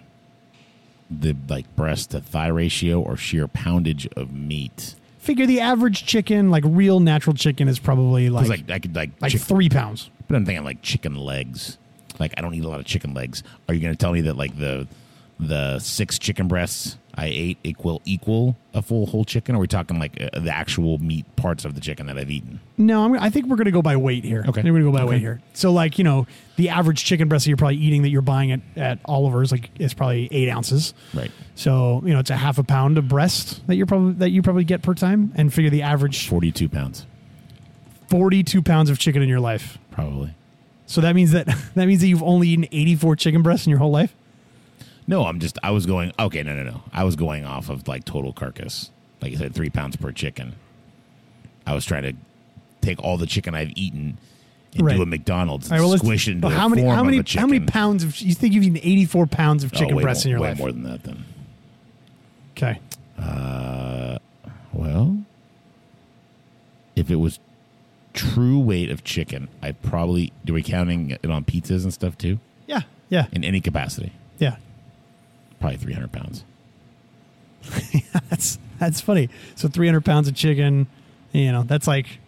the like breast to thigh ratio or sheer poundage of meat? Figure the average chicken, like real natural chicken, is probably like like I could like, like three pounds. but I'm thinking like chicken legs. Like I don't eat a lot of chicken legs. Are you going to tell me that like the the six chicken breasts I ate equal equal a full whole chicken? Or are we talking like uh, the actual meat parts of the chicken that I've eaten? No, I'm, I think we're going to go by weight here. Okay. I think we're going to go by weight here. So, like, you know, the average chicken breast that you're probably eating that you're buying at, at Oliver's, like, is probably eight ounces. Right. So, you know, it's a half a pound of breast that you're probably that you probably get per time, and figure the average Forty two pounds, 42 pounds of chicken in your life. probably. So that means that that means that you've only eaten 84 chicken breasts in your whole life. No, I'm just I was going okay, no no no. I was going off of like total carcass. Like you said, three pounds per chicken. I was trying to take all the chicken I've eaten and Right. do a McDonald's and right, well, squish it into well, the how many how many of a chicken. how many pounds of you think you've eaten 84 pounds of Oh, chicken way breasts more, in your way life? more than that then. Okay. Uh, well, if it was true weight of chicken, I probably do we counting it on pizzas and stuff too? Yeah. Yeah. In any capacity, Yeah. Probably three hundred pounds. That's that's funny. So 300 pounds of chicken, you know, that's like,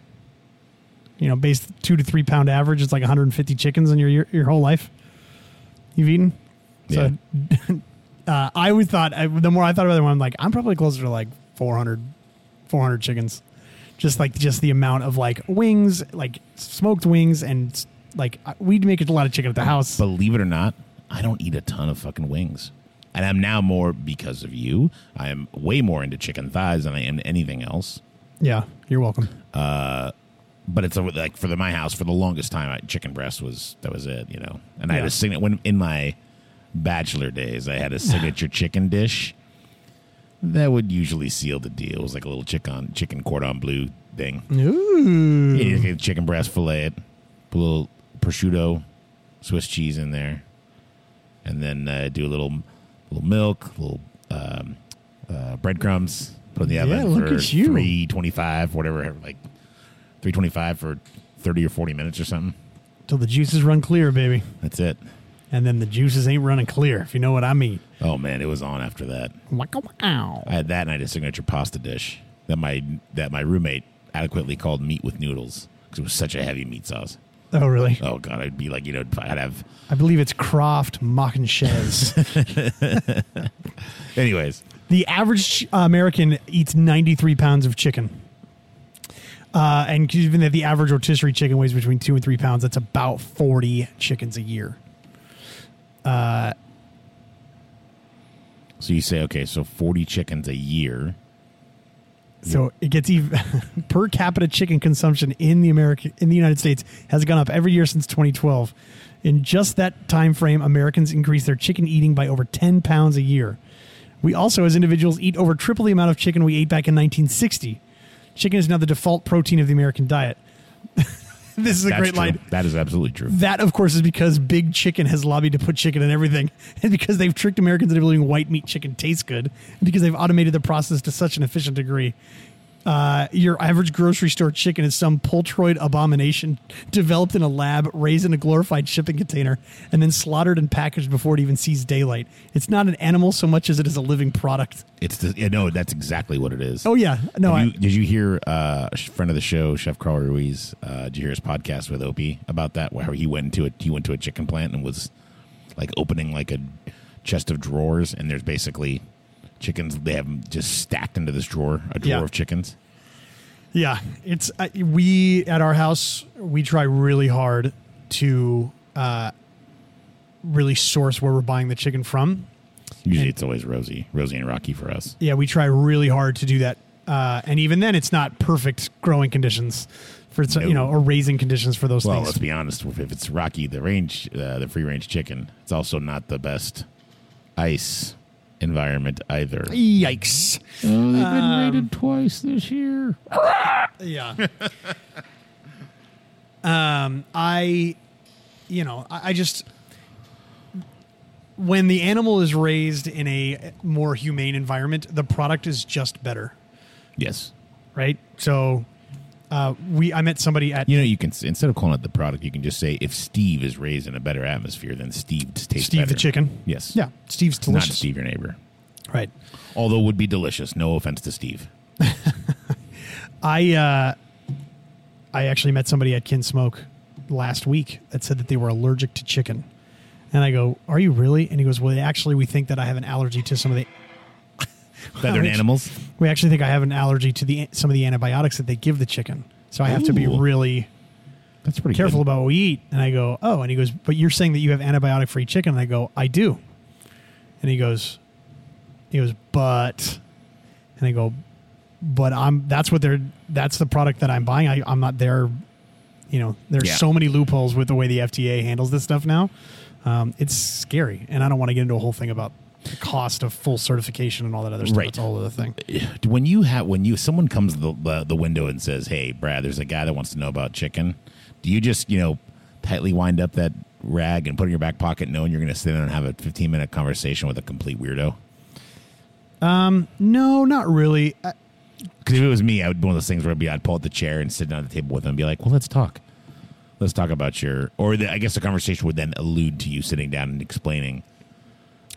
you know, based two to three pound average. It's like 150 chickens in your your, your whole life. You've eaten. So, uh, I always thought I, the more I thought about it, I'm like, I'm probably closer to like 400, 400 chickens. Just like just the amount of like wings, like smoked wings, and like we'd make a lot of chicken at the house. Believe it or not, I don't eat a ton of fucking wings. And I'm now more because of you. I am way more into chicken thighs than I am anything else. yeah, you're welcome. But it's a, like for the, my house for the longest time, I, chicken breast was that was it, you know. And I had Yeah. a signature when in my bachelor days, I had a signature chicken dish that would usually seal the deal. It was like a little chicken chicken cordon bleu thing. Ooh, You get chicken breast fillet put a little prosciutto, Swiss cheese in there, and then uh, do a little little milk, little um, uh, breadcrumbs. Put in the Yeah, oven look for at you. three twenty five, whatever, like three twenty five for thirty or forty minutes or something. Till the juices run clear, baby. That's it. And then the juices ain't running clear, if you know what I mean. Oh man, it was on after that. Wow. I had that and I had a signature pasta dish that my that my roommate adequately called meat with noodles because it was such a heavy meat sauce. Oh, really? Oh god, I'd be like, you know, I'd have. I believe it's Kraft Mac and Cheese. Anyways, the average uh, American eats 93 pounds of chicken. Uh, and even that the average rotisserie chicken weighs between two and three pounds, that's about 40 chickens a year. so you say okay, so forty chickens a year. So it gets even per capita chicken consumption in the American in the United States has gone up every year since 2012. In just that time frame, Americans increased their chicken eating by over 10 pounds a year. We also, as individuals, eat over triple the amount of chicken we ate back in 1960. Chicken is now the default protein of the American diet. this is a That's great true. line. That is absolutely true. That, of course, is because Big Chicken has lobbied to put chicken in everything, and because they've tricked Americans into believing white meat chicken tastes good, and because they've automated the process to such an efficient degree. Uh, your average grocery store chicken is some pultroid abomination developed in a lab, raised in a glorified shipping container, and then slaughtered and packaged before it even sees daylight. It's not an animal so much as it is a living product. It's the, yeah, no, that's exactly what it is. Oh yeah, no, I, you, did you hear uh, a friend of the show, Chef Carl Ruiz? Uh, did you hear his podcast with Opie about that? Where he went into a he went to a chicken plant and was like opening like a chest of drawers, and there's basically chickens. They have them just stacked into this drawer, a drawer Yeah. of chickens. Yeah, it's uh, we at our house we try really hard to uh, really source where we're buying the chicken from. Usually, And- it's always Rosie, Rosie and Rocky for us. Yeah, we try really hard to do that, uh, and even then, it's not perfect growing conditions for No. you know or raising conditions for those Well, things. let's be honest. If it's Rocky, the range, uh, the free range chicken, it's also not the best ice environment either. Yikes! Oh, they've been rated twice this year. Yeah. um, I, you know, I, I just when the animal is raised in a more humane environment, the product is just better, Yes. right? So, uh, we I met somebody at You know, you can instead of calling it the product, you can just say if Steve is raised in a better atmosphere, then Steve tastes Steve the chicken. Yes. Yeah, Steve's delicious Not. Steve, your neighbor. Right. Although would be delicious. No offense to Steve. I uh, I actually met somebody at Kin Smoke last week that said that they were allergic to chicken, and I go, "Are you really?" And he goes, "Well, actually, we think that I have an allergy to some of the Feathered Which- animals. we actually think I have an allergy to the some of the antibiotics that they give the chicken, so I have to be Ooh. really That's pretty careful good. about what we eat." And I go, "Oh," and he goes, "But you're saying that you have antibiotic free chicken?" And I go, "I do," and he goes, "He goes, but," and I go, "But I'm that's what they're that's the product that I'm buying. I, I'm not there." You know, there's Yeah. so many loopholes with the way the FDA handles this stuff now. Um, it's scary, and I don't want to get into a whole thing about the cost of full certification and all that other stuff. Right. That's a whole other thing. when you have when you someone comes to the, the the window and says, "Hey, Brad, there's a guy that wants to know about chicken," do you just you know tightly wind up that rag and put it in your back pocket, knowing you're going to sit there and have a 15 minute conversation with a complete weirdo? Um, no, not really. I, Because if it was me, I would be one of those things where I'd, be, I'd pull out the chair and sit down at the table with them and be like, "Well, let's talk. Let's talk about your." Or the, I guess the conversation would then allude to you sitting down and explaining.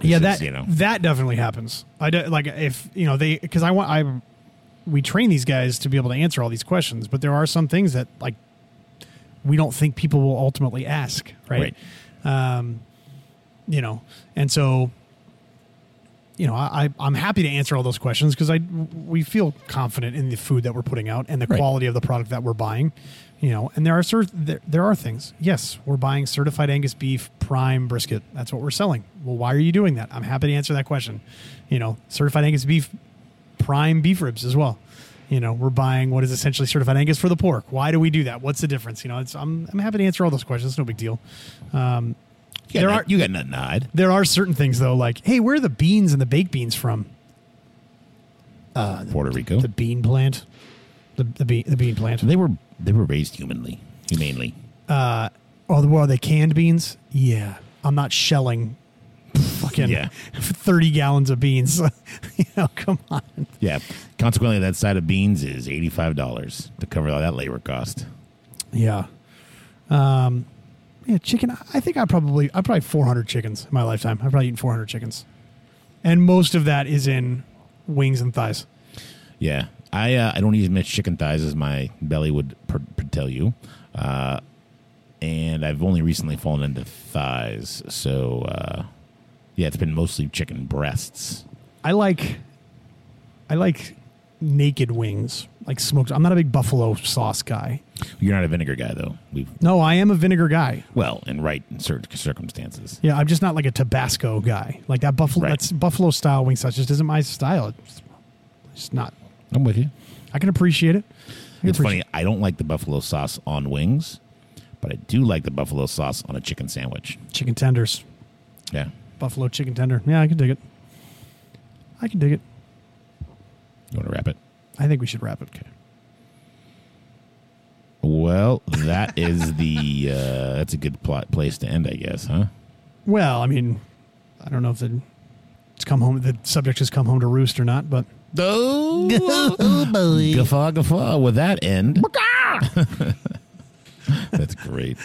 Yeah, is, that you know. that definitely happens. I do, like if you know they because I want I we train these guys to be able to answer all these questions, but there are some things that like we don't think people will ultimately ask, right? Um, you know, and so you know I, I'm happy to answer all those questions because I we feel confident in the food that we're putting out and the Right. quality of the product that we're buying. You know, and there are cer- there, there are things. Yes, we're buying certified Angus beef prime brisket. That's what we're selling. Well, why are you doing that? I'm happy to answer that question. You know, certified Angus beef prime beef ribs as well. You know, we're buying what is essentially certified Angus for the pork. Why do we do that? What's the difference? You know, it's, I'm I'm happy to answer all those questions. It's no big deal. Um, You there no- are you got nothing to hide. there are certain things though, like hey, where are the beans and the baked beans from? Uh, Puerto Rico. The bean plant, the the bean the bean plant. they were they were raised humanly, humanely. Oh, well, are they canned beans? Yeah, I'm not shelling fucking Yeah. thirty gallons of beans. you know, come on. Yeah. Consequently, that side of beans is eighty five dollars to cover all that labor cost. Yeah. Um, yeah, chicken. I think I probably I probably 400 chickens in my lifetime. I've probably eaten 400 chickens, and most of that is in wings and thighs. Yeah, I uh, I don't eat as much chicken thighs as my belly would per- per- tell you, uh, and I've only recently fallen into thighs. So uh, yeah, it's been mostly chicken breasts. I like I like naked wings, like smoked. I'm not a big buffalo sauce guy. You're not a vinegar guy though. We No, I am a vinegar guy. well, and right in certain circumstances. Yeah, I'm just not like a Tabasco guy. Like that buffalo. Right. That's buffalo style wing sauce. Just isn't my style. It's just not. I'm with you. I can appreciate it. Can It's appreciate- funny. I don't like the buffalo sauce on wings, but I do like the buffalo sauce on a chicken sandwich. Chicken tenders, Yeah. buffalo chicken tender. Yeah, I can dig it. I can dig it. You want to wrap it? I think we should wrap it. Okay. Well, that is the uh, that's a good plot place to end, I guess, huh? Well, I mean, I don't know if the it's come home. The subject has come home to roost or not, but Oh, guffaw, guffaw. With that end, that's great.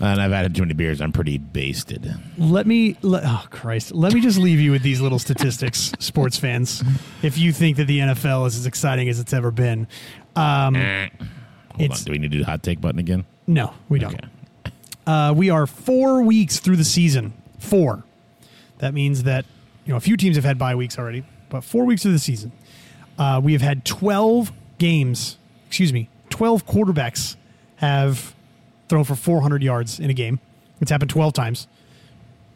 And I've had too many beers. I'm pretty basted. let me. Let, oh Christ! Let me just leave you with these little statistics, sports fans. If you think that the NFL is as exciting as it's ever been, um, Hold It's- on. Do we need to do the hot take button again? no, we don't. Okay. Uh, we are four weeks through the season. Four. That means that you know a few teams have had bye weeks already, but four weeks of the season, uh, we have had twelve games. Excuse me, twelve quarterbacks have thrown for 400 yards in a game. It's happened 12 times.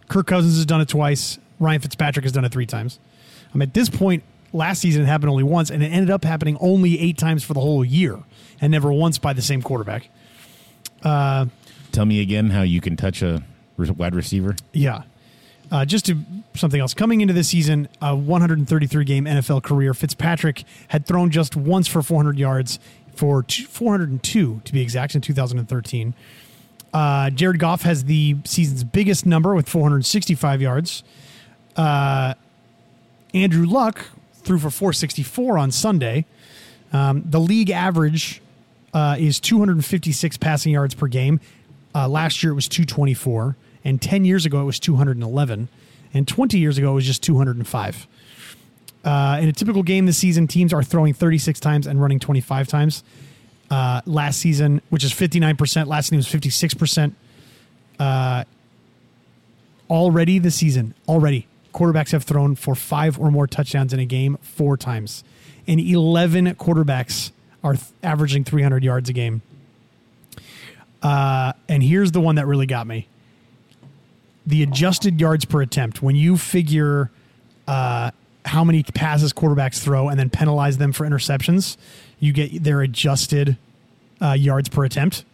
Kirk Cousins has done it twice. Ryan Fitzpatrick has done it three times. I mean, at this point, last season it happened only once, and it ended up happening only eight times for the whole year, and never once by the same quarterback. Tell me again how you can touch a wide receiver. Yeah. Uh, just to something else. Coming into this season, a 133 game NFL career, Fitzpatrick had thrown just once for 400 yards, for 402 to be exact, in 2013. Uh, Jared Goff has the season's biggest number with 465 yards. Uh, Andrew Luck threw for 464 on Sunday. Um, the league average uh, is 256 passing yards per game. Uh, last year it was 224, and 10 years ago it was 211, and 20 years ago it was just 205. Uh, in a typical game this season, teams are throwing 36 times and running 25 times. Uh, last season, which is 59%, last season was 56%. Uh, already this season, already, quarterbacks have thrown for five or more touchdowns in a game four times. And 11 quarterbacks are th- averaging 300 yards a game. Uh, and here's the one that really got me the adjusted yards per attempt. When you figure uh, how many passes quarterbacks throw and then penalize them for interceptions, you get their adjusted uh, yards per attempt.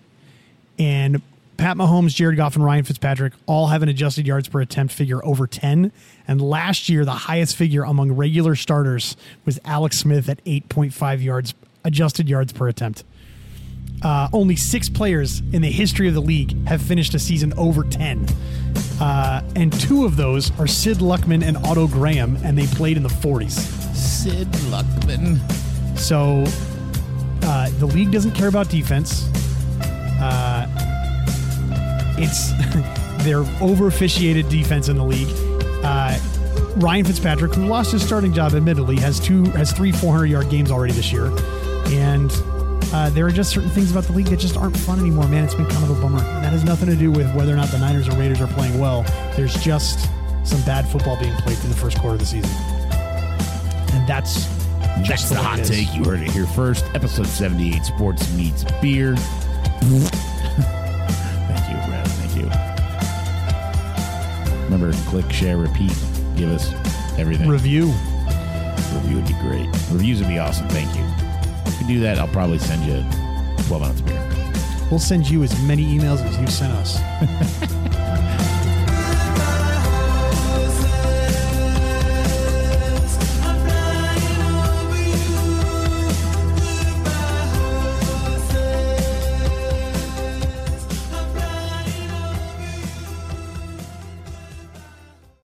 And Pat Mahomes, Jared Goff, and Ryan Fitzpatrick all have an adjusted yards per attempt figure over 10. And last year, the highest figure among regular starters was Alex Smith at 8.5 yards adjusted yards per attempt. Uh, only six players in the history of the league have finished a season over 10. Uh, and two of those are Sid Luckman and Otto Graham, and they played in the 40s. Sid Luckman. So uh, the league doesn't care about defense. Uh, it's their over officiated defense in the league. Uh, Ryan Fitzpatrick, who lost his starting job, admittedly, has two has three 400 yard games already this year, and uh, there are just certain things about the league that just aren't fun anymore. Man, it's been kind of a bummer. And that has nothing to do with whether or not the Niners or Raiders are playing well. There's just some bad football being played through the first quarter of the season, and that's That's just the hot take. You heard it here first. Episode 78 Sports Meets Beer. Thank you, Brad. Thank you. Remember, click, share, repeat. Give us everything. Review. Review would be great. Reviews would be awesome. Thank you. If do that, I'll probably send you 12 ounce beer. We'll send you as many emails as you sent us.